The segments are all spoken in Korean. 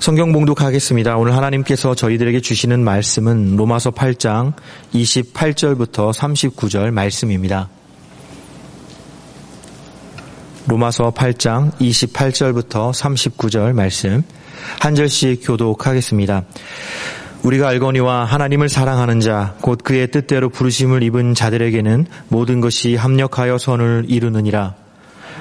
성경 봉독하겠습니다. 오늘 하나님께서 저희들에게 주시는 말씀은 로마서 8장 28절부터 39절 말씀입니다. 로마서 8장 28절부터 39절 말씀 한 절씩 교독하겠습니다. 우리가 알거니와 하나님을 사랑하는 자, 곧 그의 뜻대로 부르심을 입은 자들에게는 모든 것이 합력하여 선을 이루느니라.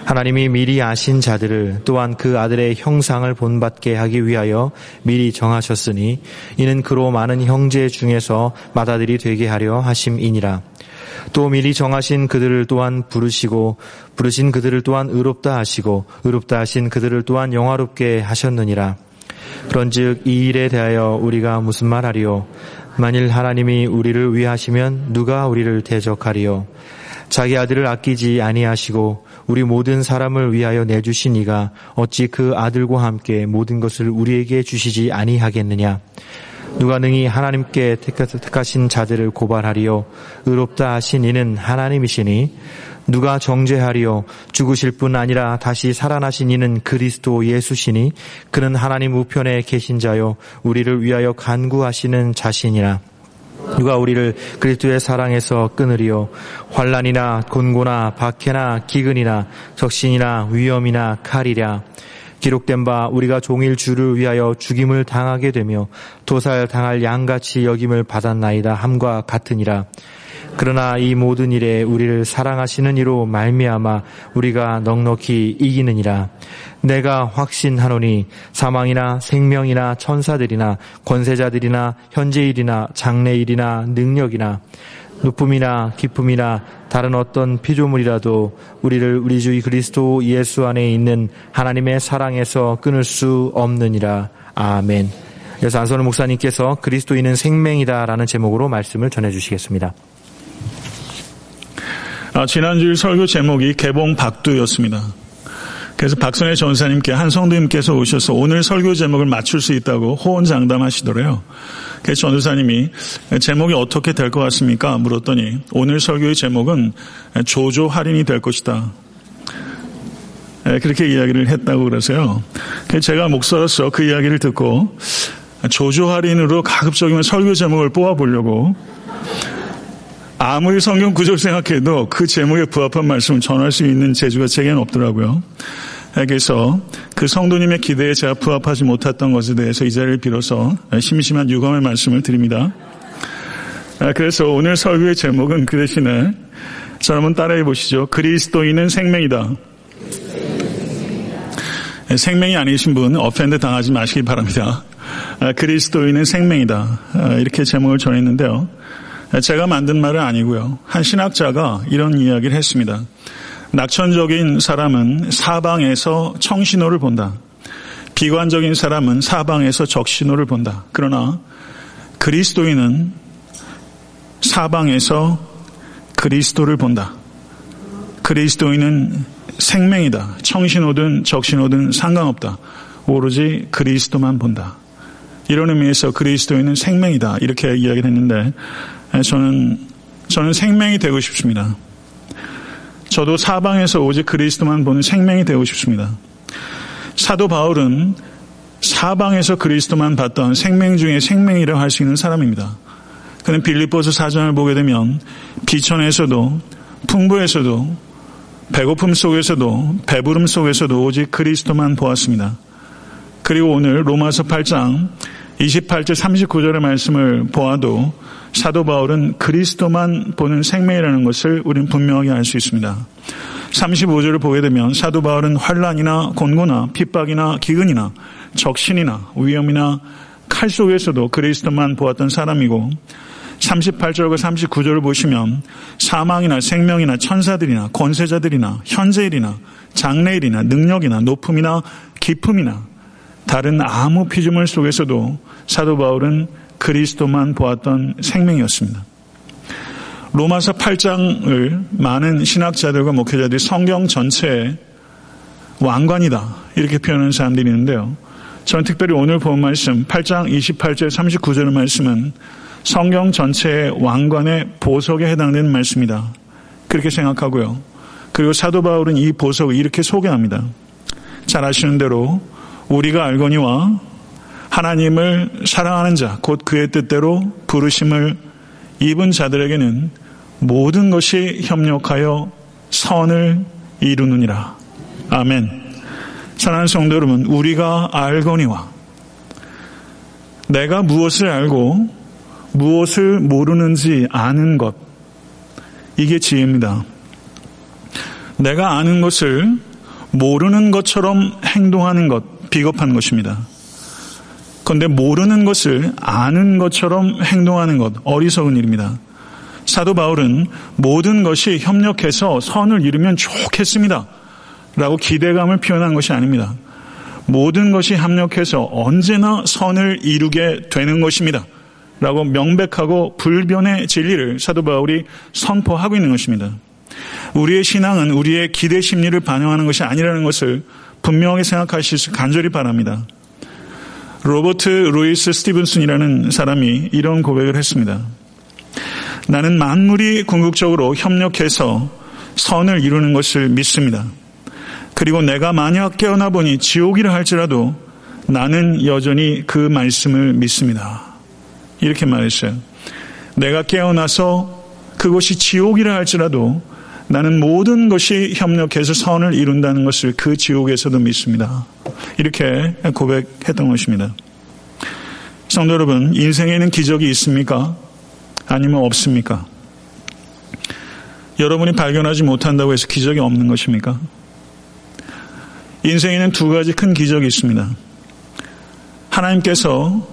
하나님이 미리 아신 자들을 또한 그 아들의 형상을 본받게 하기 위하여 미리 정하셨으니 이는 그로 많은 형제 중에서 맏아들이 되게 하려 하심이니라. 또 미리 정하신 그들을 또한 부르시고 부르신 그들을 또한 의롭다 하시고 의롭다 하신 그들을 또한 영화롭게 하셨느니라. 그런즉 이 일에 대하여 우리가 무슨 말하리요? 만일 하나님이 우리를 위하시면 누가 우리를 대적하리요? 자기 아들을 아끼지 아니하시고 우리 모든 사람을 위하여 내주신 이가 어찌 그 아들과 함께 모든 것을 우리에게 주시지 아니하겠느냐? 누가 능히 하나님께 택하신 자들을 고발하리요? 의롭다 하신 이는 하나님이시니 누가 정죄하리요? 죽으실 뿐 아니라 다시 살아나신 이는 그리스도 예수시니 그는 하나님 우편에 계신 자요 우리를 위하여 간구하시는 자신이라. 누가 우리를 그리스도의 사랑에서 끊으리요? 환란이나 곤고나 박해나 기근이나 적신이나 위험이나 칼이랴. 기록된 바 우리가 종일 주를 위하여 죽임을 당하게 되며 도살 당할 양같이 여김을 받았나이다 함과 같으니라 그러나 이 모든 일에 우리를 사랑하시는 이로 말미암아 우리가 넉넉히 이기느니라. 내가 확신하노니 사망이나 생명이나 천사들이나 권세자들이나 현재일이나 장래일이나 능력이나 높음이나 기쁨이나 다른 어떤 피조물이라도 우리를 우리 주 그리스도 예수 안에 있는 하나님의 사랑에서 끊을 수 없느니라. 아멘. 그래서 안선우 목사님께서 그리스도인은 생명이다라는 제목으로 말씀을 전해 주시겠습니다. 아, 지난주일 설교 제목이 개봉 박두였습니다. 그래서 박선혜 전사님께 한 성도님께서 오셔서 오늘 설교 제목을 맞출 수 있다고 호언장담하시더래요. 그래서 전도사님이 제목이 어떻게 될 것 같습니까? 물었더니 오늘 설교의 제목은 조조 할인이 될 것이다. 예, 그렇게 이야기를 했다고 그러세요. 제가 목사로서 그 이야기를 듣고 조조 할인으로 가급적이면 설교 제목을 뽑아보려고 아무리 성경 구절 생각해도 그 제목에 부합한 말씀을 전할 수 있는 재주가 제게는 없더라고요. 그래서 그 성도님의 기대에 제가 부합하지 못했던 것에 대해서 이 자리를 빌어서 심심한 유감의 말씀을 드립니다. 그래서 오늘 설교의 제목은 그 대신에 자 한번 따라해 보시죠. 그리스도인은 생명이다. 생명이 아니신 분 어펜드 당하지 마시기 바랍니다. 그리스도인은 생명이다. 이렇게 제목을 정했는데요. 제가 만든 말은 아니고요. 한 신학자가 이런 이야기를 했습니다. 낙천적인 사람은 사방에서 청신호를 본다. 비관적인 사람은 사방에서 적신호를 본다. 그러나 그리스도인은 사방에서 그리스도를 본다. 그리스도인은 생명이다. 청신호든 적신호든 상관없다. 오로지 그리스도만 본다. 이런 의미에서 그리스도인은 생명이다. 이렇게 이야기를 했는데 예, 저는 저는 생명이 되고 싶습니다. 저도 사방에서 오직 그리스도만 보는 생명이 되고 싶습니다. 사도 바울은 사방에서 그리스도만 봤던 생명 중에 생명이라고 할 수 있는 사람입니다. 그는 빌립보서 사전을 보게 되면 비천에서도 풍부에서도 배고픔 속에서도 배부름 속에서도 오직 그리스도만 보았습니다. 그리고 오늘 로마서 8장 28절 39절의 말씀을 보아도 사도 바울은 그리스도만 보는 생명이라는 것을 우리는 분명하게 알 수 있습니다. 35절을 보게 되면 사도 바울은 환란이나 곤고나 핍박이나 기근이나 적신이나 위험이나 칼 속에서도 그리스도만 보았던 사람이고 38절과 39절을 보시면 사망이나 생명이나 천사들이나 권세자들이나 현재일이나 장래일이나 능력이나 높음이나 기품이나 다른 아무 피조물 속에서도 사도 바울은 그리스도만 보았던 생명이었습니다. 로마서 8장을 많은 신학자들과 목회자들이 성경 전체의 왕관이다 이렇게 표현하는 사람들이 있는데요. 저는 특별히 오늘 본 말씀 8장 28절 39절의 말씀은 성경 전체의 왕관의 보석에 해당되는 말씀이다. 그렇게 생각하고요. 그리고 사도 바울은 이 보석을 이렇게 소개합니다. 잘 아시는 대로 우리가 알거니와 하나님을 사랑하는 자, 곧 그의 뜻대로 부르심을 입은 자들에게는 모든 것이 협력하여 선을 이루느니라. 아멘. 사랑하는 성도 여러분, 우리가 알거니와 내가 무엇을 알고 무엇을 모르는지 아는 것. 이게 지혜입니다. 내가 아는 것을 모르는 것처럼 행동하는 것, 비겁한 것입니다. 그런데 모르는 것을 아는 것처럼 행동하는 것, 어리석은 일입니다. 사도 바울은 모든 것이 협력해서 선을 이루면 좋겠습니다. 라고 기대감을 표현한 것이 아닙니다. 모든 것이 합력해서 언제나 선을 이루게 되는 것입니다. 라고 명백하고 불변의 진리를 사도 바울이 선포하고 있는 것입니다. 우리의 신앙은 우리의 기대 심리를 반영하는 것이 아니라는 것을 분명하게 생각하실 수 간절히 바랍니다. 로버트 루이스 스티븐슨이라는 사람이 이런 고백을 했습니다. 나는 만물이 궁극적으로 협력해서 선을 이루는 것을 믿습니다. 그리고 내가 만약 깨어나 보니 지옥이라 할지라도 나는 여전히 그 말씀을 믿습니다. 이렇게 말했어요. 내가 깨어나서 그것이 지옥이라 할지라도 나는 모든 것이 협력해서 선을 이룬다는 것을 그 지옥에서도 믿습니다. 이렇게 고백했던 것입니다. 성도 여러분, 인생에는 기적이 있습니까? 아니면 없습니까? 여러분이 발견하지 못한다고 해서 기적이 없는 것입니까? 인생에는 두 가지 큰 기적이 있습니다. 하나님께서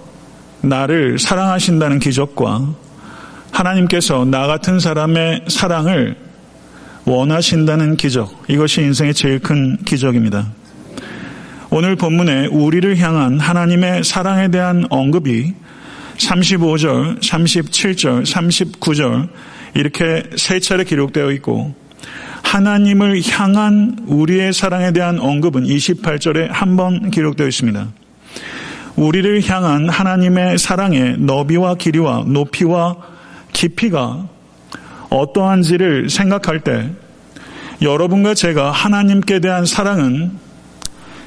나를 사랑하신다는 기적과 하나님께서 나 같은 사람의 사랑을 원하신다는 기적. 이것이 인생의 제일 큰 기적입니다. 오늘 본문에 우리를 향한 하나님의 사랑에 대한 언급이 35절, 37절, 39절 이렇게 세 차례 기록되어 있고 하나님을 향한 우리의 사랑에 대한 언급은 28절에 한 번 기록되어 있습니다. 우리를 향한 하나님의 사랑의 너비와 길이와 높이와 깊이가 어떠한지를 생각할 때 여러분과 제가 하나님께 대한 사랑은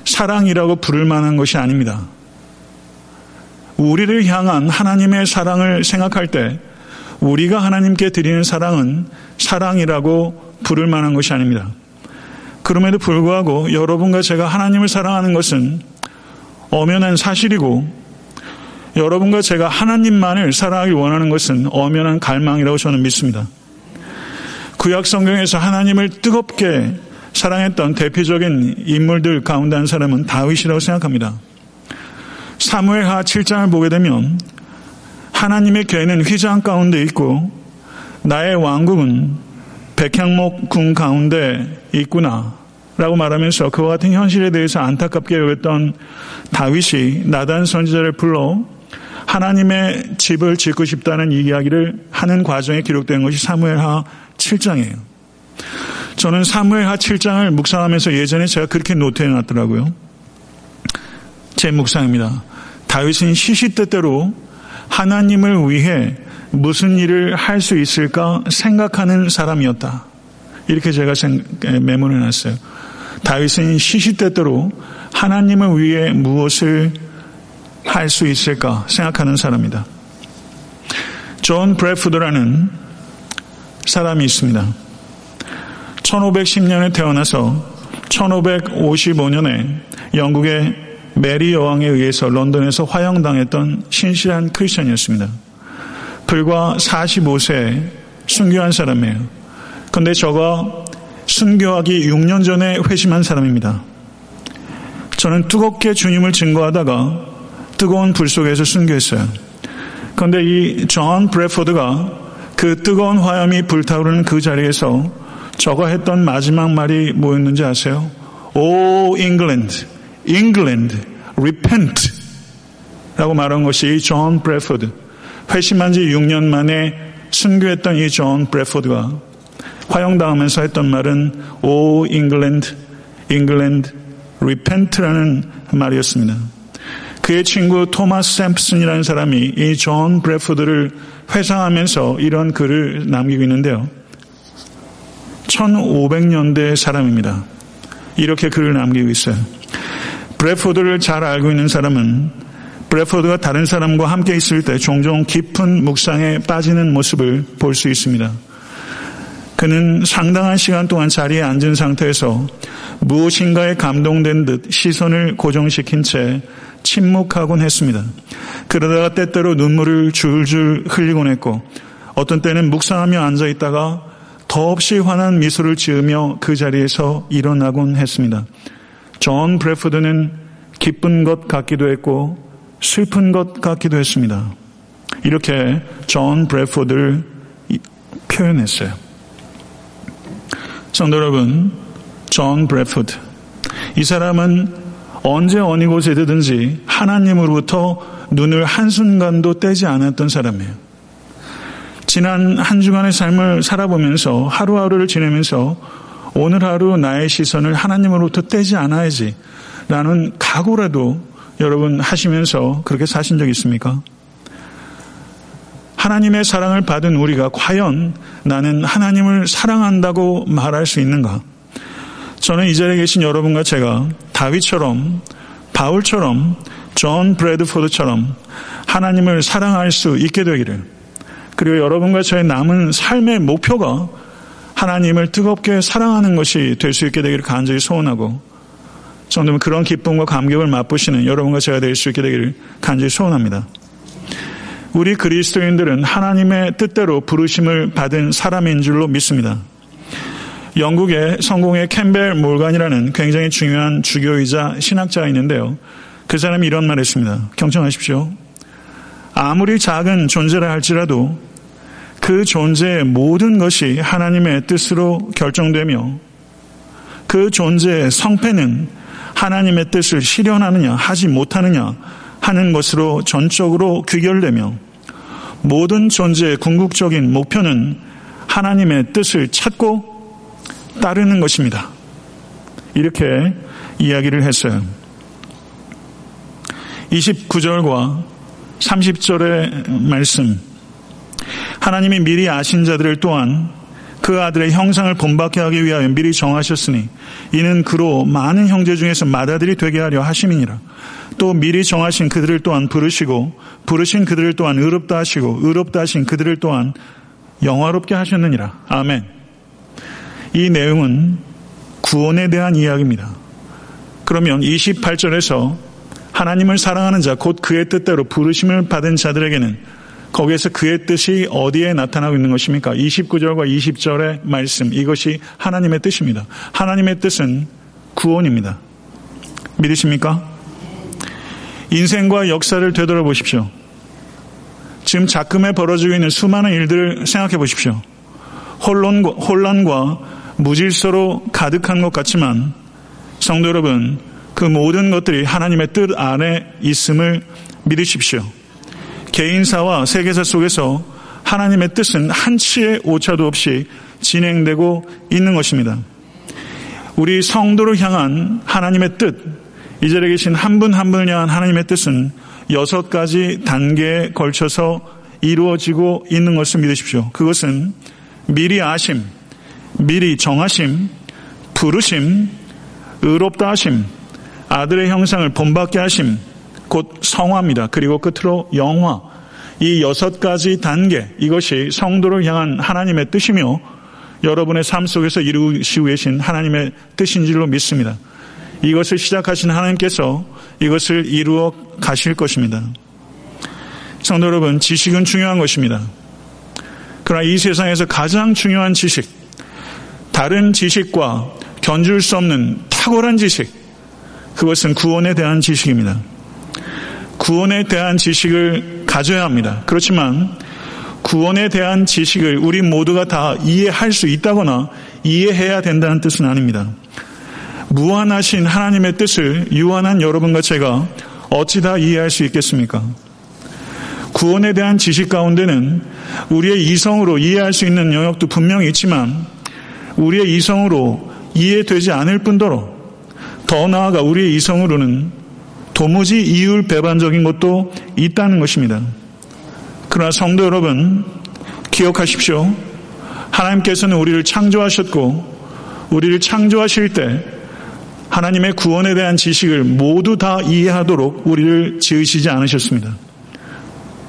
사랑이라고 부를 만한 것이 아닙니다. 우리를 향한 하나님의 사랑을 생각할 때 우리가 하나님께 드리는 사랑은 사랑이라고 부를 만한 것이 아닙니다. 그럼에도 불구하고 여러분과 제가 하나님을 사랑하는 것은 엄연한 사실이고 여러분과 제가 하나님만을 사랑하기 원하는 것은 엄연한 갈망이라고 저는 믿습니다. 구약 성경에서 하나님을 뜨겁게 사랑했던 대표적인 인물들 가운데 한 사람은 다윗이라고 생각합니다. 사무엘하 7장을 보게 되면 하나님의 교회는 휘장 가운데 있고 나의 왕국은 백향목 궁 가운데 있구나 라고 말하면서 그와 같은 현실에 대해서 안타깝게 여겼던 다윗이 나단 선지자를 불러 하나님의 집을 짓고 싶다는 이야기를 하는 과정에 기록된 것이 사무엘하 7장이에요. 저는 사무엘하 7장을 묵상하면서 예전에 제가 그렇게 노트해 놨더라고요. 제 묵상입니다. 다윗은 시시때때로 하나님을 위해 무슨 일을 할 수 있을까 생각하는 사람이었다. 이렇게 제가 메모해 놨어요. 다윗은 시시때때로 하나님을 위해 무엇을 할 수 있을까 생각하는 사람이다. 존 브래드포드라는 사람이 있습니다. 1510년에 태어나서 1555년에 영국의 메리 여왕에 의해서 런던에서 화형당했던 신실한 크리스천이었습니다. 불과 45세 순교한 사람이에요. 근데 저가 순교하기 6년 전에 회심한 사람입니다. 저는 뜨겁게 주님을 증거하다가 뜨거운 불 속에서 순교했어요. 그런데 이 존 브래포드가 그 뜨거운 화염이 불타오르는 그 자리에서 저가 했던 마지막 말이 뭐였는지 아세요? O England, England, repent 라고 말한 것이 존 브래포드. 회심한 지 6년 만에 순교했던 이 존 브래포드가 화형당하면서 했던 말은 O England, England, repent라는 말이었습니다. 그의 친구 토마스 샘프슨이라는 사람이 이 존 브래포드를 회상하면서 이런 글을 남기고 있는데요. 1500년대 사람입니다. 이렇게 글을 남기고 있어요. 브래포드를 잘 알고 있는 사람은 브래퍼드가 다른 사람과 함께 있을 때 종종 깊은 묵상에 빠지는 모습을 볼 수 있습니다. 그는 상당한 시간 동안 자리에 앉은 상태에서 무엇인가에 감동된 듯 시선을 고정시킨 채 침묵하곤 했습니다. 그러다가 때때로 눈물을 줄줄 흘리곤 했고 어떤 때는 묵상하며 앉아 있다가 더없이 환한 미소를 지으며 그 자리에서 일어나곤 했습니다. 존 브래드포드는 기쁜 것 같기도 했고 슬픈 것 같기도 했습니다. 이렇게 존 브래포드를 표현했어요. 성도 여러분, 존 브래포드. 이 사람은 언제 어느 곳에든지 하나님으로부터 눈을 한순간도 떼지 않았던 사람이에요. 지난 한 주간의 삶을 살아보면서 하루하루를 지내면서 오늘 하루 나의 시선을 하나님으로부터 떼지 않아야지 라는 각오라도 여러분 하시면서 그렇게 사신 적 있습니까? 하나님의 사랑을 받은 우리가 과연 나는 하나님을 사랑한다고 말할 수 있는가? 저는 이 자리에 계신 여러분과 제가 다윗처럼 바울처럼 존 브래드포드처럼 하나님을 사랑할 수 있게 되기를 그리고 여러분과 저의 남은 삶의 목표가 하나님을 뜨겁게 사랑하는 것이 될 수 있게 되기를 간절히 소원하고 성도는 그런 기쁨과 감격을 맛보시는 여러분과 제가 될 수 있게 되기를 간절히 소원합니다. 우리 그리스도인들은 하나님의 뜻대로 부르심을 받은 사람인 줄로 믿습니다. 영국의 성공의 캠벨 몰간이라는 굉장히 중요한 주교이자 신학자가 있는데요. 그 사람이 이런 말을 했습니다. 경청하십시오. 아무리 작은 존재라 할지라도 그 존재의 모든 것이 하나님의 뜻으로 결정되며 그 존재의 성패는 하나님의 뜻을 실현하느냐 하지 못하느냐 하는 것으로 전적으로 귀결되며 모든 존재의 궁극적인 목표는 하나님의 뜻을 찾고 따르는 것입니다. 이렇게 이야기를 했어요. 29절과 30절의 말씀. 하나님이 미리 아신 자들을 또한 그 아들의 형상을 본받게 하기 위하여 미리 정하셨으니 이는 그로 많은 형제 중에서 맏아들이 되게 하려 하심이니라. 또 미리 정하신 그들을 또한 부르시고 부르신 그들을 또한 의롭다 하시고 의롭다 하신 그들을 또한 영화롭게 하셨느니라. 아멘. 이 내용은 구원에 대한 이야기입니다. 그러면 28절에서 하나님을 사랑하는 자, 곧 그의 뜻대로 부르심을 받은 자들에게는 거기에서 그의 뜻이 어디에 나타나고 있는 것입니까? 29절과 20절의 말씀. 이것이 하나님의 뜻입니다. 하나님의 뜻은 구원입니다. 믿으십니까? 인생과 역사를 되돌아보십시오. 지금 작금에 벌어지고 있는 수많은 일들을 생각해 보십시오. 혼란과, 혼란과 무질서로 가득한 것 같지만 성도 여러분, 그 모든 것들이 하나님의 뜻 안에 있음을 믿으십시오. 개인사와 세계사 속에서 하나님의 뜻은 한치의 오차도 없이 진행되고 있는 것입니다. 우리 성도를 향한 하나님의 뜻, 이 자리에 계신 한 분 한 분을 향한 하나님의 뜻은 여섯 가지 단계에 걸쳐서 이루어지고 있는 것을 믿으십시오. 그것은 미리 아심, 미리 정하심, 부르심, 의롭다 하심, 아들의 형상을 본받게 하심, 곧 성화입니다. 그리고 끝으로 영화. 이 여섯 가지 단계, 이것이 성도를 향한 하나님의 뜻이며 여러분의 삶 속에서 이루시고 계신 하나님의 뜻인 줄로 믿습니다. 이것을 시작하신 하나님께서 이것을 이루어 가실 것입니다. 성도 여러분, 지식은 중요한 것입니다. 그러나 이 세상에서 가장 중요한 지식, 다른 지식과 견줄 수 없는 탁월한 지식, 그것은 구원에 대한 지식입니다. 구원에 대한 지식을 가져야 합니다. 그렇지만 구원에 대한 지식을 우리 모두가 다 이해할 수 있다거나 이해해야 된다는 뜻은 아닙니다. 무한하신 하나님의 뜻을 유한한 여러분과 제가 어찌 다 이해할 수 있겠습니까? 구원에 대한 지식 가운데는 우리의 이성으로 이해할 수 있는 영역도 분명히 있지만 우리의 이성으로 이해되지 않을 뿐더러 더 나아가 우리의 이성으로는 도무지 이율 배반적인 것도 있다는 것입니다. 그러나 성도 여러분, 기억하십시오. 하나님께서는 우리를 창조하셨고, 우리를 창조하실 때 하나님의 구원에 대한 지식을 모두 다 이해하도록 우리를 지으시지 않으셨습니다.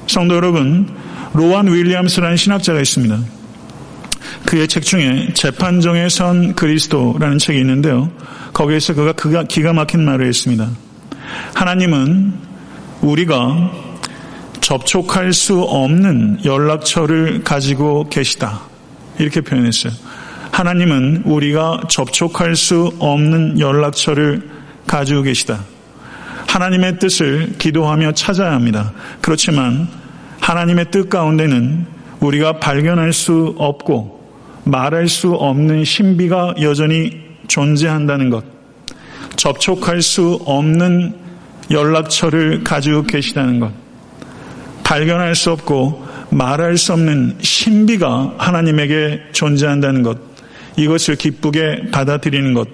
성도 여러분, 로완 윌리엄스라는 신학자가 있습니다. 그의 책 중에 재판정에 선 그리스도라는 책이 있는데요. 거기에서 그가 그가 기가 막힌 말을 했습니다. 하나님은 우리가 접촉할 수 없는 연락처를 가지고 계시다. 이렇게 표현했어요. 하나님은 우리가 접촉할 수 없는 연락처를 가지고 계시다. 하나님의 뜻을 기도하며 찾아야 합니다. 그렇지만 하나님의 뜻 가운데는 우리가 발견할 수 없고 말할 수 없는 신비가 여전히 존재한다는 것. 접촉할 수 없는 연락처를 가지고 계시다는 것. 발견할 수 없고 말할 수 없는 신비가 하나님에게 존재한다는 것. 이것을 기쁘게 받아들이는 것.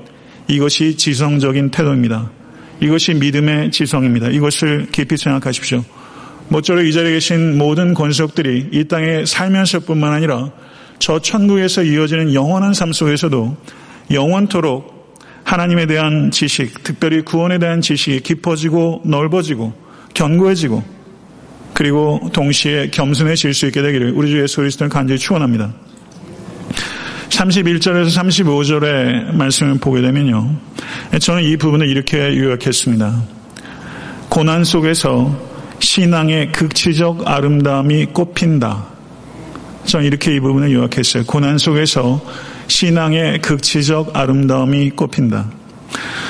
이것이 지성적인 태도입니다. 이것이 믿음의 지성입니다. 이것을 깊이 생각하십시오. 모쪼록 이 자리에 계신 모든 권속들이 이 땅에 살면서 뿐만 아니라 저 천국에서 이어지는 영원한 삶 속에서도 영원토록 하나님에 대한 지식, 특별히 구원에 대한 지식이 깊어지고 넓어지고 견고해지고 그리고 동시에 겸손해질 수 있게 되기를 우리 주 예수 그리스도를 간절히 축원합니다. 31절에서 35절의 말씀을 보게 되면요. 저는 이 부분을 이렇게 요약했습니다. 고난 속에서 신앙의 극치적 아름다움이 꽃핀다. 저는 이렇게 이 부분을 요약했어요. 고난 속에서 신앙의 극치적 아름다움이 꽃핀다.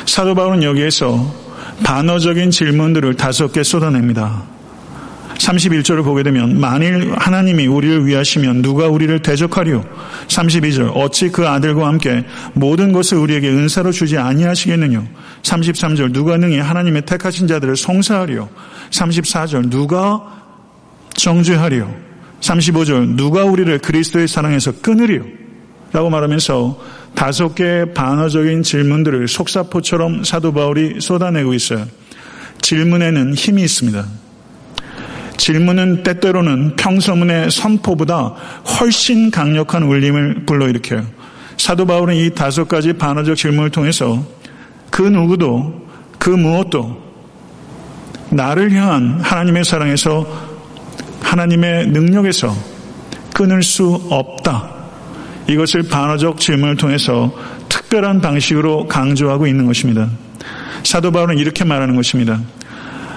사도 바울은 여기에서 반어적인 질문들을 다섯 개 쏟아냅니다. 31절을 보게 되면 만일 하나님이 우리를 위하시면 누가 우리를 대적하리요? 32절 어찌 그 아들과 함께 모든 것을 우리에게 은사로 주지 아니하시겠느냐? 33절 누가 능히 하나님의 택하신 자들을 송사하리요? 34절 누가 정죄하리요? 35절 누가 우리를 그리스도의 사랑에서 끊으리요? 라고 말하면서 다섯 개의 반어적인 질문들을 속사포처럼 사도 바울이 쏟아내고 있어요. 질문에는 힘이 있습니다. 질문은 때때로는 평소문의 선포보다 훨씬 강력한 울림을 불러일으켜요. 사도 바울은 이 다섯 가지 반어적 질문을 통해서 그 누구도 그 무엇도 나를 향한 하나님의 사랑에서 하나님의 능력에서 끊을 수 없다. 이것을 반어적 질문을 통해서 특별한 방식으로 강조하고 있는 것입니다. 사도 바울은 이렇게 말하는 것입니다.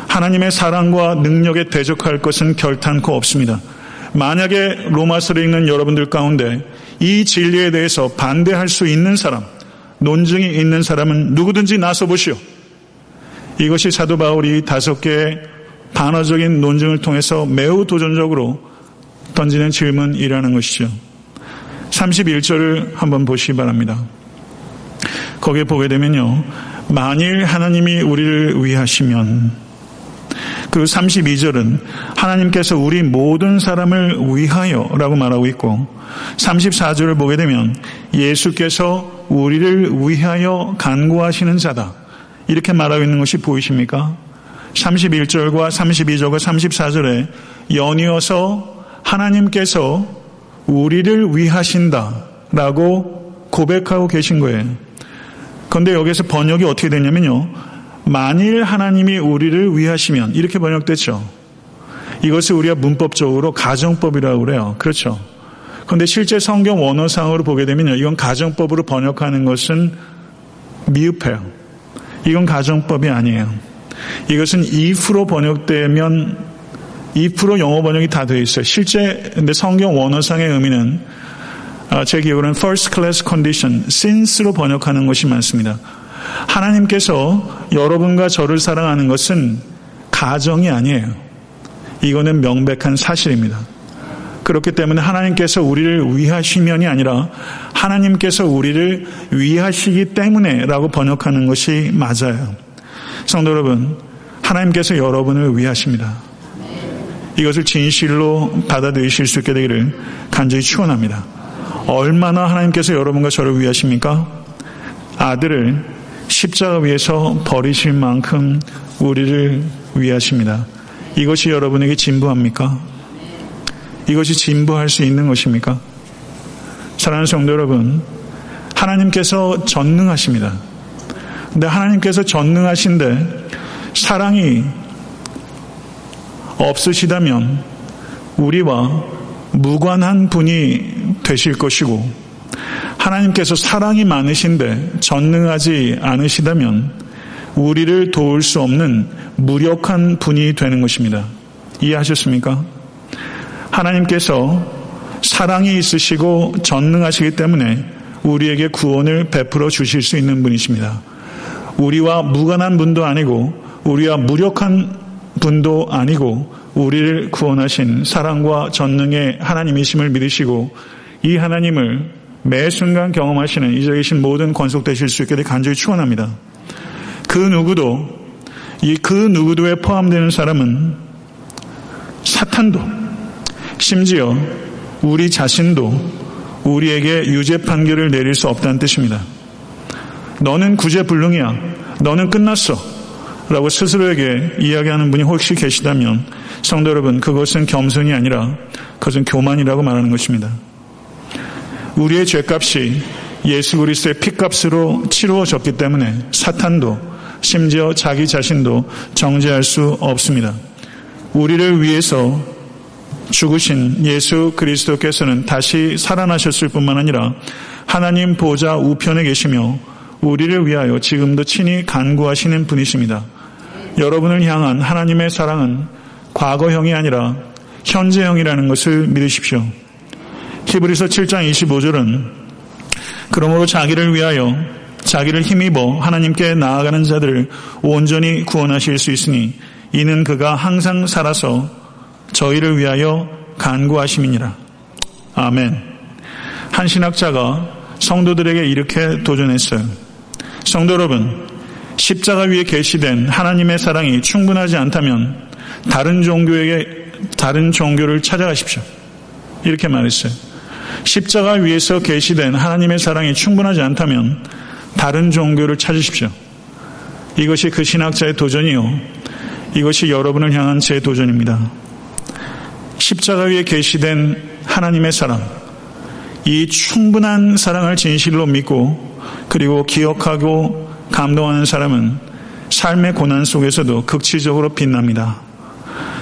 하나님의 사랑과 능력에 대적할 것은 결탄코 없습니다. 만약에 로마서를 읽는 여러분들 가운데 이 진리에 대해서 반대할 수 있는 사람, 논증이 있는 사람은 누구든지 나서 보시오. 이것이 사도 바울이 다섯 개의 반어적인 논증을 통해서 매우 도전적으로 던지는 질문이라는 것이죠. 31절을 한번 보시기 바랍니다. 거기에 보게 되면요. 만일 하나님이 우리를 위하시면 그리고 32절은 하나님께서 우리 모든 사람을 위하여 라고 말하고 있고 34절을 보게 되면 예수께서 우리를 위하여 간구하시는 자다. 이렇게 말하고 있는 것이 보이십니까? 31절과 32절과 34절에 연이어서 하나님께서 우리를 위하신다. 라고 고백하고 계신 거예요. 그런데 여기서 번역이 어떻게 되냐면요. 만일 하나님이 우리를 위하시면 이렇게 번역됐죠. 이것을 우리가 문법적으로 가정법이라고 그래요. 그렇죠. 그런데 실제 성경 원어상으로 보게 되면 이건 가정법으로 번역하는 것은 미흡해요. 이건 가정법이 아니에요. 이것은 if로 번역되면 if로 영어 번역이 다 되어 있어요. 실제 근데 성경 원어상의 의미는 아, 제 기억으로는 first class condition, since로 번역하는 것이 많습니다. 하나님께서 여러분과 저를 사랑하는 것은 가정이 아니에요. 이거는 명백한 사실입니다. 그렇기 때문에 하나님께서 우리를 위하시면이 아니라 하나님께서 우리를 위하시기 때문에 라고 번역하는 것이 맞아요. 성도 여러분, 하나님께서 여러분을 위하십니다. 이것을 진실로 받아들이실 수 있게 되기를 간절히 축원합니다. 얼마나 하나님께서 여러분과 저를 위하십니까? 아들을 십자가 위에서 버리실 만큼 우리를 위하십니다. 이것이 여러분에게 진부합니까? 이것이 진부할 수 있는 것입니까? 사랑하는 성도 여러분, 하나님께서 전능하십니다. 근데 하나님께서 전능하신데 사랑이 없으시다면 우리와 무관한 분이 되실 것이고 하나님께서 사랑이 많으신데 전능하지 않으시다면 우리를 도울 수 없는 무력한 분이 되는 것입니다. 이해하셨습니까? 하나님께서 사랑이 있으시고 전능하시기 때문에 우리에게 구원을 베풀어 주실 수 있는 분이십니다. 우리와 무관한 분도 아니고 우리와 무력한 분도 아니고 우리를 구원하신 사랑과 전능의 하나님이심을 믿으시고 이 하나님을 매 순간 경험하시는 이 자리에 계신 모든 권속되실 수 있게 되 간절히 축원합니다. 그 누구도 이 그 누구도에 포함되는 사람은 사탄도 심지어 우리 자신도 우리에게 유죄 판결을 내릴 수 없다는 뜻입니다. 너는 구제불능이야. 너는 끝났어. 라고 스스로에게 이야기하는 분이 혹시 계시다면 성도 여러분 그것은 겸손이 아니라 그것은 교만이라고 말하는 것입니다. 우리의 죄값이 예수 그리스도의 피값으로 치루어졌기 때문에 사탄도 심지어 자기 자신도 정죄할 수 없습니다. 우리를 위해서 죽으신 예수 그리스도께서는 다시 살아나셨을 뿐만 아니라 하나님 보좌 우편에 계시며 우리를 위하여 지금도 친히 간구하시는 분이십니다. 여러분을 향한 하나님의 사랑은 과거형이 아니라 현재형이라는 것을 믿으십시오. 히브리서 7장 25절은 그러므로 자기를 위하여 자기를 힘입어 하나님께 나아가는 자들을 온전히 구원하실 수 있으니 이는 그가 항상 살아서 저희를 위하여 간구하심이니라. 아멘. 한 신학자가 성도들에게 이렇게 도전했어요. 성도 여러분, 십자가 위에 계시된 하나님의 사랑이 충분하지 않다면 다른 종교에게 다른 종교를 찾아가십시오. 이렇게 말했어요. 십자가 위에서 계시된 하나님의 사랑이 충분하지 않다면 다른 종교를 찾으십시오. 이것이 그 신학자의 도전이요. 이것이 여러분을 향한 제 도전입니다. 십자가 위에 계시된 하나님의 사랑, 이 충분한 사랑을 진실로 믿고 그리고 기억하고 감동하는 사람은 삶의 고난 속에서도 극치적으로 빛납니다.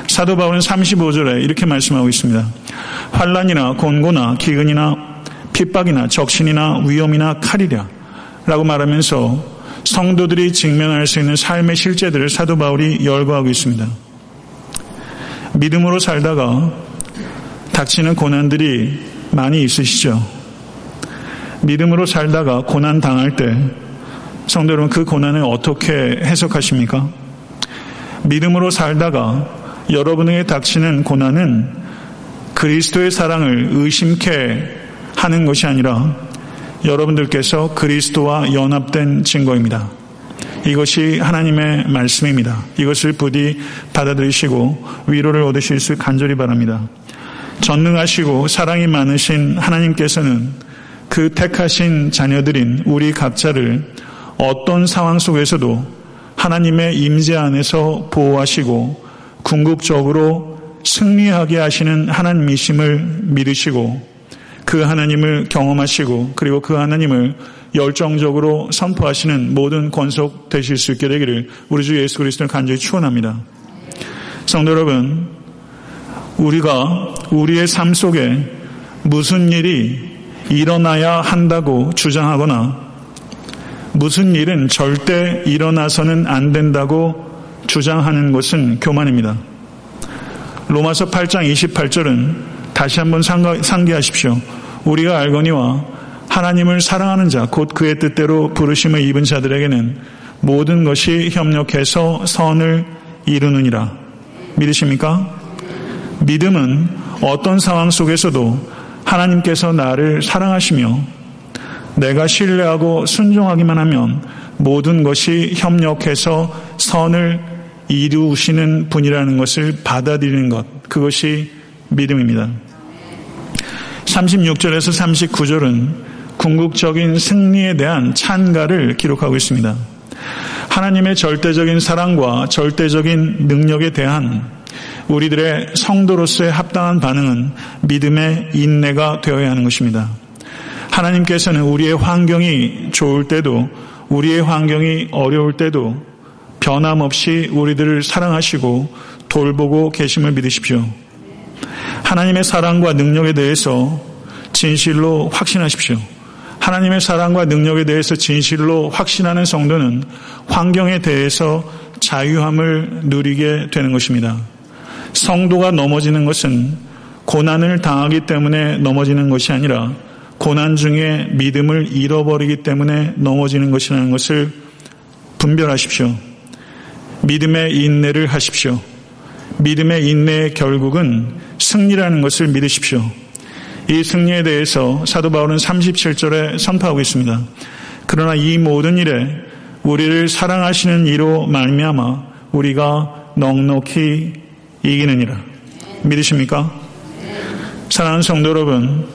사도 바울은 35절에 이렇게 말씀하고 있습니다. 환란이나 곤고나 기근이나 핍박이나 적신이나 위험이나 칼이랴 라고 말하면서 성도들이 직면할 수 있는 삶의 실제들을 사도 바울이 열거하고 있습니다. 믿음으로 살다가 닥치는 고난들이 많이 있으시죠. 믿음으로 살다가 고난 당할 때 성도 여러분 그 고난을 어떻게 해석하십니까? 믿음으로 살다가 여러분에게 닥치는 고난은 그리스도의 사랑을 의심케 하는 것이 아니라 여러분들께서 그리스도와 연합된 증거입니다. 이것이 하나님의 말씀입니다. 이것을 부디 받아들이시고 위로를 얻으실 수 간절히 바랍니다. 전능하시고 사랑이 많으신 하나님께서는 그 택하신 자녀들인 우리 각자를 어떤 상황 속에서도 하나님의 임재 안에서 보호하시고 궁극적으로 승리하게 하시는 하나님이심을 믿으시고 그 하나님을 경험하시고 그리고 그 하나님을 열정적으로 선포하시는 모든 권속 되실 수 있게 되기를 우리 주 예수 그리스도를 간절히 축원합니다. 성도 여러분, 우리가 우리의 삶 속에 무슨 일이 일어나야 한다고 주장하거나 무슨 일은 절대 일어나서는 안 된다고 주장하는 것은 교만입니다. 로마서 8장 28절은 다시 한번 상기하십시오. 우리가 알거니와 하나님을 사랑하는 자, 곧 그의 뜻대로 부르심을 입은 자들에게는 모든 것이 협력해서 선을 이루느니라. 믿으십니까? 믿음은 어떤 상황 속에서도 하나님께서 나를 사랑하시며 내가 신뢰하고 순종하기만 하면 모든 것이 협력해서 선을 이루시는 분이라는 것을 받아들이는 것, 그것이 믿음입니다. 36절에서 39절은 궁극적인 승리에 대한 찬가를 기록하고 있습니다. 하나님의 절대적인 사랑과 절대적인 능력에 대한 우리들의 성도로서의 합당한 반응은 믿음의 인내가 되어야 하는 것입니다. 하나님께서는 우리의 환경이 좋을 때도 우리의 환경이 어려울 때도 변함없이 우리들을 사랑하시고 돌보고 계심을 믿으십시오. 하나님의 사랑과 능력에 대해서 진실로 확신하십시오. 하나님의 사랑과 능력에 대해서 진실로 확신하는 성도는 환경에 대해서 자유함을 누리게 되는 것입니다. 성도가 넘어지는 것은 고난을 당하기 때문에 넘어지는 것이 아니라 고난 중에 믿음을 잃어버리기 때문에 넘어지는 것이라는 것을 분별하십시오. 믿음의 인내를 하십시오. 믿음의 인내의 결국은 승리라는 것을 믿으십시오. 이 승리에 대해서 사도 바울은 37절에 선포하고 있습니다. 그러나 이 모든 일에 우리를 사랑하시는 이로 말미암아 우리가 넉넉히 이기느니라. 믿으십니까? 사랑하는 성도 여러분,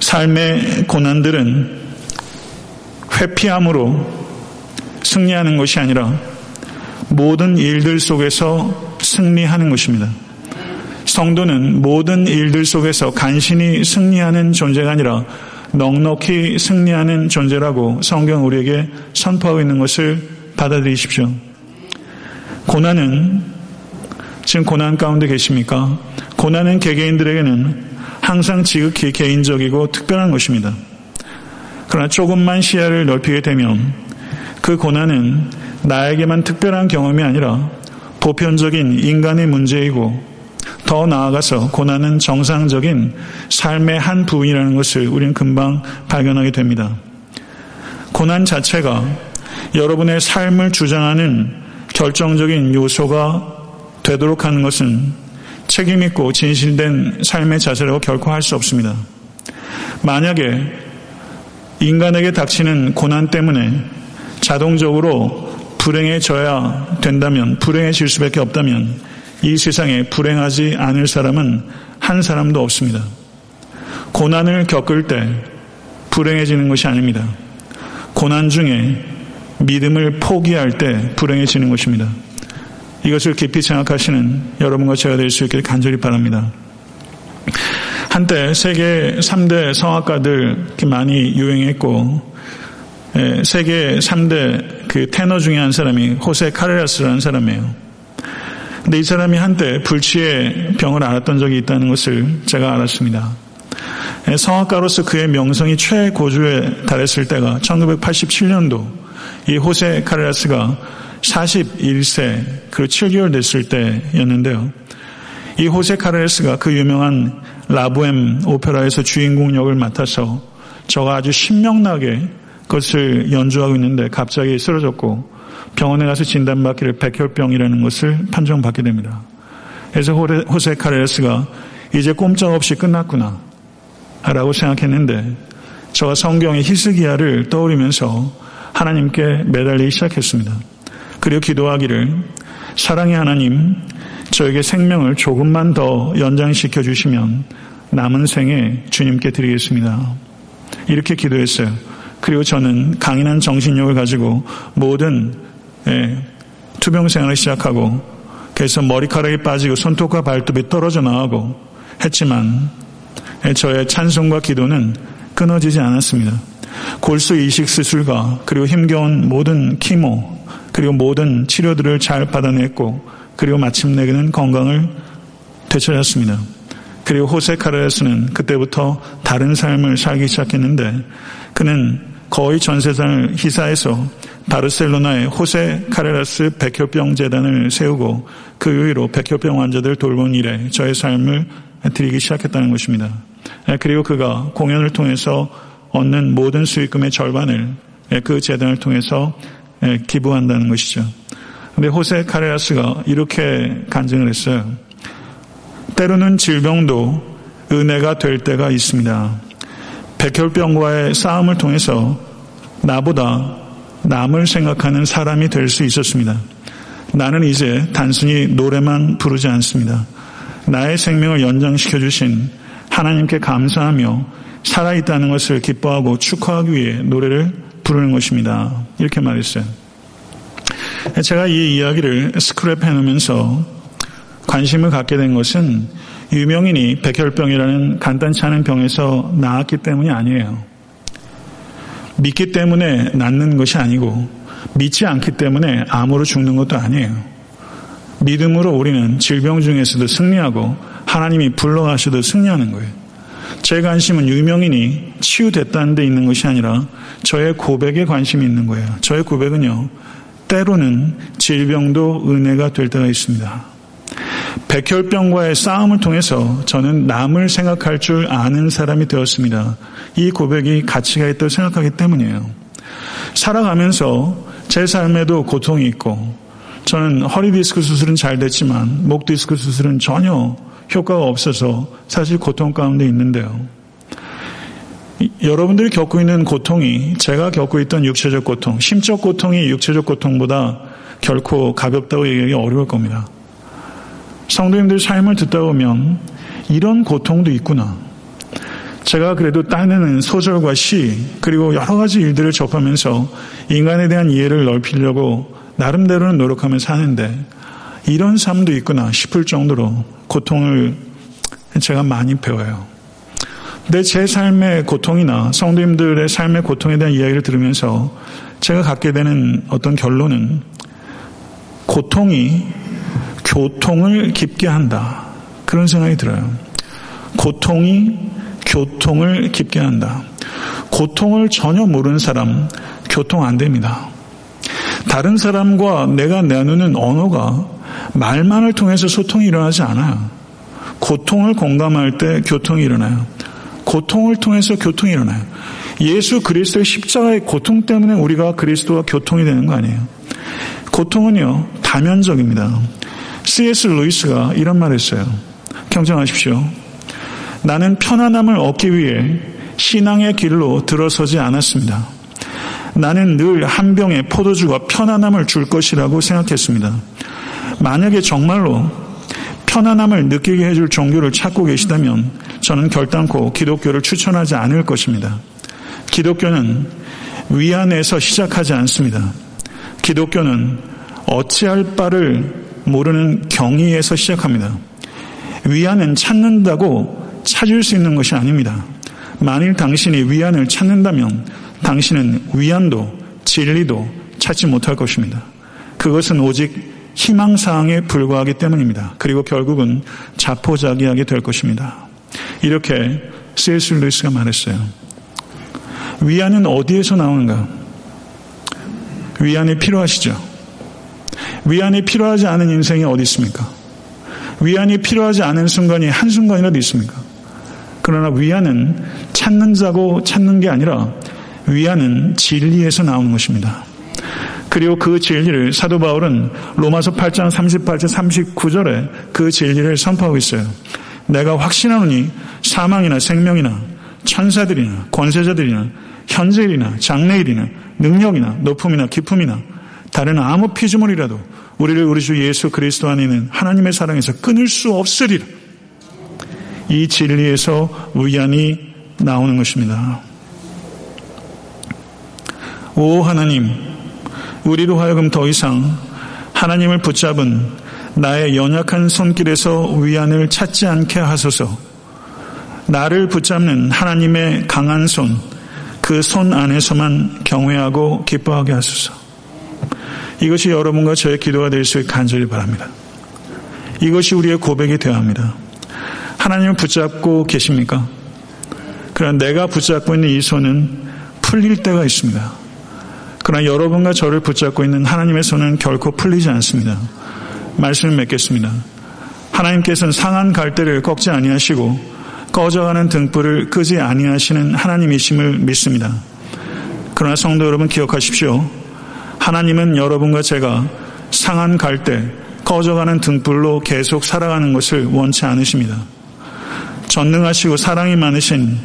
삶의 고난들은 회피함으로 승리하는 것이 아니라 모든 일들 속에서 승리하는 것입니다. 성도는 모든 일들 속에서 간신히 승리하는 존재가 아니라 넉넉히 승리하는 존재라고 성경 우리에게 선포하고 있는 것을 받아들이십시오. 고난은 지금 고난 가운데 계십니까? 고난은 개개인들에게는 항상 지극히 개인적이고 특별한 것입니다. 그러나 조금만 시야를 넓히게 되면 그 고난은 나에게만 특별한 경험이 아니라 보편적인 인간의 문제이고 더 나아가서 고난은 정상적인 삶의 한 부분이라는 것을 우리는 금방 발견하게 됩니다. 고난 자체가 여러분의 삶을 주장하는 결정적인 요소가 되도록 하는 것은 책임있고 진실된 삶의 자세라고 결코 할 수 없습니다. 만약에 인간에게 닥치는 고난 때문에 자동적으로 불행해져야 된다면, 불행해질 수밖에 없다면 이 세상에 불행하지 않을 사람은 한 사람도 없습니다. 고난을 겪을 때 불행해지는 것이 아닙니다. 고난 중에 믿음을 포기할 때 불행해지는 것입니다. 이것을 깊이 생각하시는 여러분과 제가 될 수 있기를 간절히 바랍니다. 한때 세계 3대 성악가들 많이 유행했고 예, 세계 3대 그 테너 중에 한 사람이 호세 카레라스라는 사람이에요. 근데 이 사람이 한때 불치의 병을 앓았던 적이 있다는 것을 제가 알았습니다. 예, 성악가로서 그의 명성이 최고조에 달했을 때가 1987년도 이 호세 카레라스가 41세 그리고 7개월 됐을 때였는데요. 이 호세 카레라스가 그 유명한 라보엠 오페라에서 주인공 역을 맡아서 저가 아주 신명나게 그것을 연주하고 있는데 갑자기 쓰러졌고 병원에 가서 진단받기를 백혈병이라는 것을 판정받게 됩니다. 그래서 호세 카레스가 이제 꼼짝없이 끝났구나 라고 생각했는데 저가 성경의 히스기야를 떠올리면서 하나님께 매달리기 시작했습니다. 그리고 기도하기를 사랑의 하나님 저에게 생명을 조금만 더 연장시켜 주시면 남은 생에 주님께 드리겠습니다. 이렇게 기도했어요. 그리고 저는 강인한 정신력을 가지고 모든 예, 투병 생활을 시작하고 그래서 머리카락이 빠지고 손톱과 발톱이 떨어져 나가고 했지만 예, 저의 찬송과 기도는 끊어지지 않았습니다. 골수 이식 수술과 그리고 힘겨운 모든 키모 그리고 모든 치료들을 잘 받아냈고 그리고 마침내 그는 건강을 되찾았습니다. 그리고 호세 카르레스는 그때부터 다른 삶을 살기 시작했는데 그는 거의 전 세상을 희사해서 바르셀로나에 호세 카레라스 백혈병 재단을 세우고 그 이후로 백혈병 환자들 돌본 일에 저의 삶을 드리기 시작했다는 것입니다. 예, 그리고 그가 공연을 통해서 얻는 모든 수익금의 절반을 예, 그 재단을 통해서 예, 기부한다는 것이죠. 근데 호세 카레라스가 이렇게 간증을 했어요. 때로는 질병도 은혜가 될 때가 있습니다. 백혈병과의 싸움을 통해서 나보다 남을 생각하는 사람이 될 수 있었습니다. 나는 이제 단순히 노래만 부르지 않습니다. 나의 생명을 연장시켜 주신 하나님께 감사하며 살아있다는 것을 기뻐하고 축하하기 위해 노래를 부르는 것입니다. 이렇게 말했어요. 제가 이 이야기를 스크랩 해 놓으면서 관심을 갖게 된 것은 유명인이 백혈병이라는 간단치 않은 병에서 나았기 때문이 아니에요. 믿기 때문에 낫는 것이 아니고 믿지 않기 때문에 암으로 죽는 것도 아니에요. 믿음으로 우리는 질병 중에서도 승리하고 하나님이 불러가셔도 승리하는 거예요. 제 관심은 유명인이 치유됐다는 데 있는 것이 아니라 저의 고백에 관심이 있는 거예요. 저의 고백은요, 때로는 질병도 은혜가 될 때가 있습니다. 백혈병과의 싸움을 통해서 저는 남을 생각할 줄 아는 사람이 되었습니다. 이 고백이 가치가 있다고 생각하기 때문이에요. 살아가면서 제 삶에도 고통이 있고 저는 허리 디스크 수술은 잘 됐지만 목 디스크 수술은 전혀 효과가 없어서 사실 고통 가운데 있는데요. 여러분들이 겪고 있는 고통이 제가 겪고 있던 육체적 고통, 심적 고통이 육체적 고통보다 결코 가볍다고 얘기하기 어려울 겁니다. 성도님들 삶을 듣다 보면 이런 고통도 있구나. 제가 그래도 따내는 소설과 시, 그리고 여러 가지 일들을 접하면서 인간에 대한 이해를 넓히려고 나름대로는 노력하며 사는데 이런 삶도 있구나 싶을 정도로 고통을 제가 많이 배워요. 근데 제 삶의 고통이나 성도님들의 삶의 고통에 대한 이야기를 들으면서 제가 갖게 되는 어떤 결론은 고통이 교통을 깊게 한다. 그런 생각이 들어요. 고통이 교통을 깊게 한다. 고통을 전혀 모르는 사람, 교통 안 됩니다. 다른 사람과 내가 나누는 언어가 말만을 통해서 소통이 일어나지 않아요. 고통을 공감할 때 교통이 일어나요. 고통을 통해서 교통이 일어나요. 예수 그리스도의 십자가의 고통 때문에 우리가 그리스도와 교통이 되는 거 아니에요. 고통은요, 다면적입니다. C.S. 루이스가 이런 말을 했어요. 경청하십시오. 나는 편안함을 얻기 위해 신앙의 길로 들어서지 않았습니다. 나는 늘 한 병의 포도주가 편안함을 줄 것이라고 생각했습니다. 만약에 정말로 편안함을 느끼게 해줄 종교를 찾고 계시다면 저는 결단코 기독교를 추천하지 않을 것입니다. 기독교는 위안에서 시작하지 않습니다. 기독교는 어찌할 바를 모르는 경의에서 시작합니다. 위안은 찾는다고 찾을 수 있는 것이 아닙니다. 만일 당신이 위안을 찾는다면 당신은 위안도 진리도 찾지 못할 것입니다. 그것은 오직 희망사항에 불과하기 때문입니다. 그리고 결국은 자포자기하게 될 것입니다. 이렇게 세스 루이스가 말했어요. 위안은 어디에서 나오는가? 위안이 필요하시죠? 위안이 필요하지 않은 인생이 어디 있습니까? 위안이 필요하지 않은 순간이 한순간이라도 있습니까? 그러나 위안은 찾는 자고 찾는 게 아니라 위안은 진리에서 나오는 것입니다. 그리고 그 진리를 사도 바울은 로마서 8장 38절 39절에 그 진리를 선포하고 있어요. 내가 확신하노니 사망이나 생명이나 천사들이나 권세자들이나 현재일이나 장래일이나 능력이나 높음이나 기품이나 다른 아무 피조물이라도 우리를 우리 주 예수 그리스도 안에 있는 하나님의 사랑에서 끊을 수 없으리라. 이 진리에서 위안이 나오는 것입니다. 오 하나님, 우리로 하여금 더 이상 하나님을 붙잡은 나의 연약한 손길에서 위안을 찾지 않게 하소서. 나를 붙잡는 하나님의 강한 손, 그 손 안에서만 경외하고 기뻐하게 하소서. 이것이 여러분과 저의 기도가 될 수 있게 간절히 바랍니다. 이것이 우리의 고백이 되어야 합니다. 하나님을 붙잡고 계십니까? 그러나 내가 붙잡고 있는 이 손은 풀릴 때가 있습니다. 그러나 여러분과 저를 붙잡고 있는 하나님의 손은 결코 풀리지 않습니다. 말씀을 맺겠습니다. 하나님께서는 상한 갈대를 꺾지 아니하시고 꺼져가는 등불을 끄지 아니하시는 하나님이심을 믿습니다. 그러나 성도 여러분 기억하십시오. 하나님은 여러분과 제가 상한 갈때 꺼져가는 등불로 계속 살아가는 것을 원치 않으십니다. 전능하시고 사랑이 많으신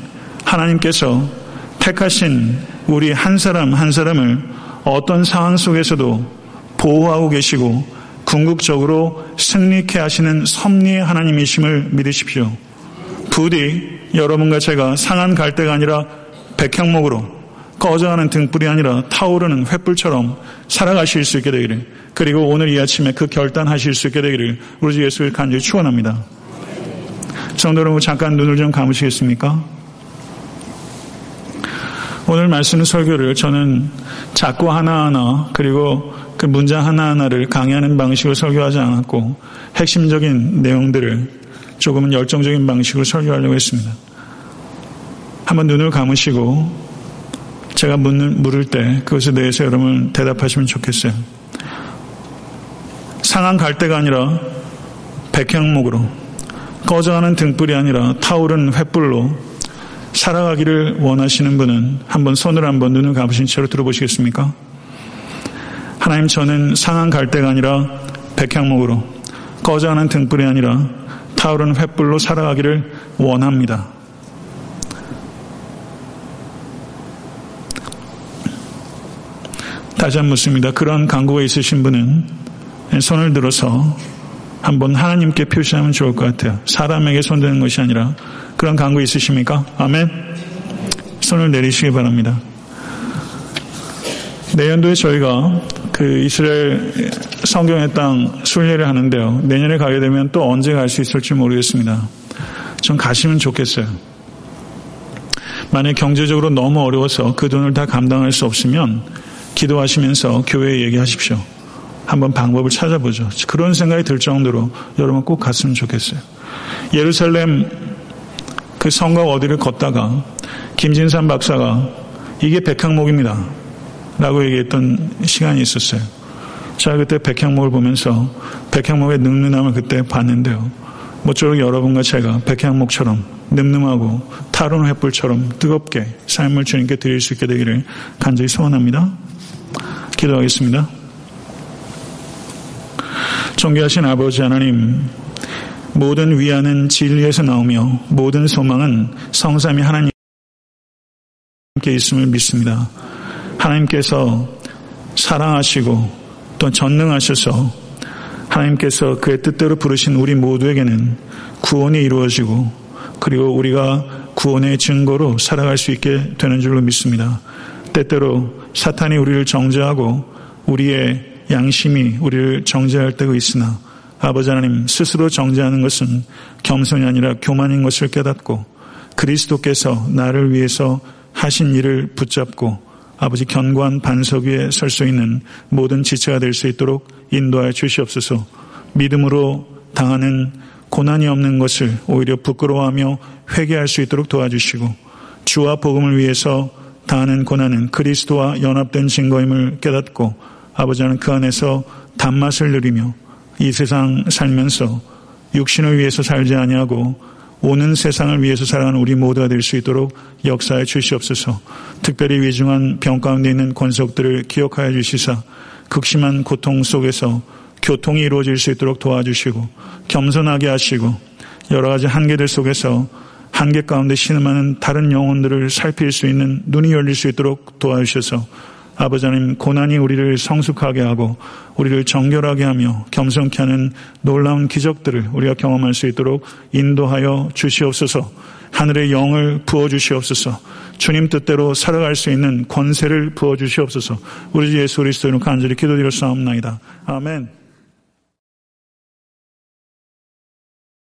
하나님께서 택하신 우리 한 사람 한 사람을 어떤 상황 속에서도 보호하고 계시고 궁극적으로 승리케 하시는 섭리의 하나님이심을 믿으십시오. 부디 여러분과 제가 상한 갈대가 아니라 백향목으로 꺼져가는 등불이 아니라 타오르는 횃불처럼 살아가실 수 있게 되기를 그리고 오늘 이 아침에 그 결단하실 수 있게 되기를 우리 주 예수를 간절히 축원합니다. 성도 여러분 잠깐 눈을 좀 감으시겠습니까? 오늘 말씀 설교를 저는 자꾸 하나하나 그리고 그 문장 하나하나를 강의하는 방식으로 설교하지 않았고 핵심적인 내용들을 조금은 열정적인 방식으로 설교하려고 했습니다. 한번 눈을 감으시고 제가 묻는, 물을 때 그것에 대해서 여러분 대답하시면 좋겠어요. 상한 갈대가 아니라 백향목으로 꺼져가는 등불이 아니라 타오른 횃불로 살아가기를 원하시는 분은 한번 손을 한번 눈을 감으신 채로 들어보시겠습니까? 하나님 저는 상한 갈대가 아니라 백향목으로 꺼져가는 등불이 아니라 타오르는 횃불로 살아가기를 원합니다. 다시 한번 묻습니다. 그런 강구가 있으신 분은 손을 들어서 한번 하나님께 표시하면 좋을 것 같아요. 사람에게 손드는 것이 아니라 그런 강구 있으십니까? 아멘. 손을 내리시기 바랍니다. 내년도에 저희가 그 이스라엘 성경의 땅 순례를 하는데요. 내년에 가게 되면 또 언제 갈 수 있을지 모르겠습니다. 전 가시면 좋겠어요. 만약 경제적으로 너무 어려워서 그 돈을 다 감당할 수 없으면 기도하시면서 교회에 얘기하십시오. 한번 방법을 찾아보죠. 그런 생각이 들 정도로 여러분 꼭 갔으면 좋겠어요. 예루살렘 그 성곽 어디를 걷다가 김진산 박사가 이게 백향목입니다. 라고 얘기했던 시간이 있었어요. 제가 그때 백향목을 보면서 백향목의 늠름함을 그때 봤는데요. 모쪼록 여러분과 제가 백향목처럼 늠름하고 타로는 횃불처럼 뜨겁게 삶을 주님께 드릴 수 있게 되기를 간절히 소원합니다. 기도하겠습니다. 존귀하신 아버지 하나님, 모든 위안은 진리에서 나오며 모든 소망은 성삼이 하나님께 있음을 믿습니다. 하나님께서 사랑하시고 또 전능하셔서 하나님께서 그의 뜻대로 부르신 우리 모두에게는 구원이 이루어지고 그리고 우리가 구원의 증거로 살아갈 수 있게 되는 줄로 믿습니다. 때때로 사탄이 우리를 정죄하고 우리의 양심이 우리를 정죄할 때가 있으나 아버지 하나님 스스로 정죄하는 것은 겸손이 아니라 교만인 것을 깨닫고 그리스도께서 나를 위해서 하신 일을 붙잡고 아버지 견고한 반석 위에 설 수 있는 모든 지체가 될 수 있도록 인도하여 주시옵소서. 믿음으로 당하는 고난이 없는 것을 오히려 부끄러워하며 회개할 수 있도록 도와주시고 주와 복음을 위해서 당하는 고난은 그리스도와 연합된 증거임을 깨닫고 아버지는 그 안에서 단맛을 누리며 이 세상 살면서 육신을 위해서 살지 아니하고 오는 세상을 위해서 살아가는 우리 모두가 될 수 있도록 역사해 주시옵소서. 특별히 위중한 병 가운데 있는 권속들을 기억하여 주시사 극심한 고통 속에서 교통이 이루어질 수 있도록 도와주시고 겸손하게 하시고 여러 가지 한계들 속에서 한계 가운데 신음하는 다른 영혼들을 살필 수 있는 눈이 열릴 수 있도록 도와주셔서 아버지 하나님 고난이 우리를 성숙하게 하고 우리를 정결하게 하며 겸손케 하는 놀라운 기적들을 우리가 경험할 수 있도록 인도하여 주시옵소서. 하늘의 영을 부어 주시옵소서. 주님 뜻대로 살아갈 수 있는 권세를 부어 주시옵소서. 우리 주 예수 그리스도로 간절히 기도드려 싸움나이다. 아멘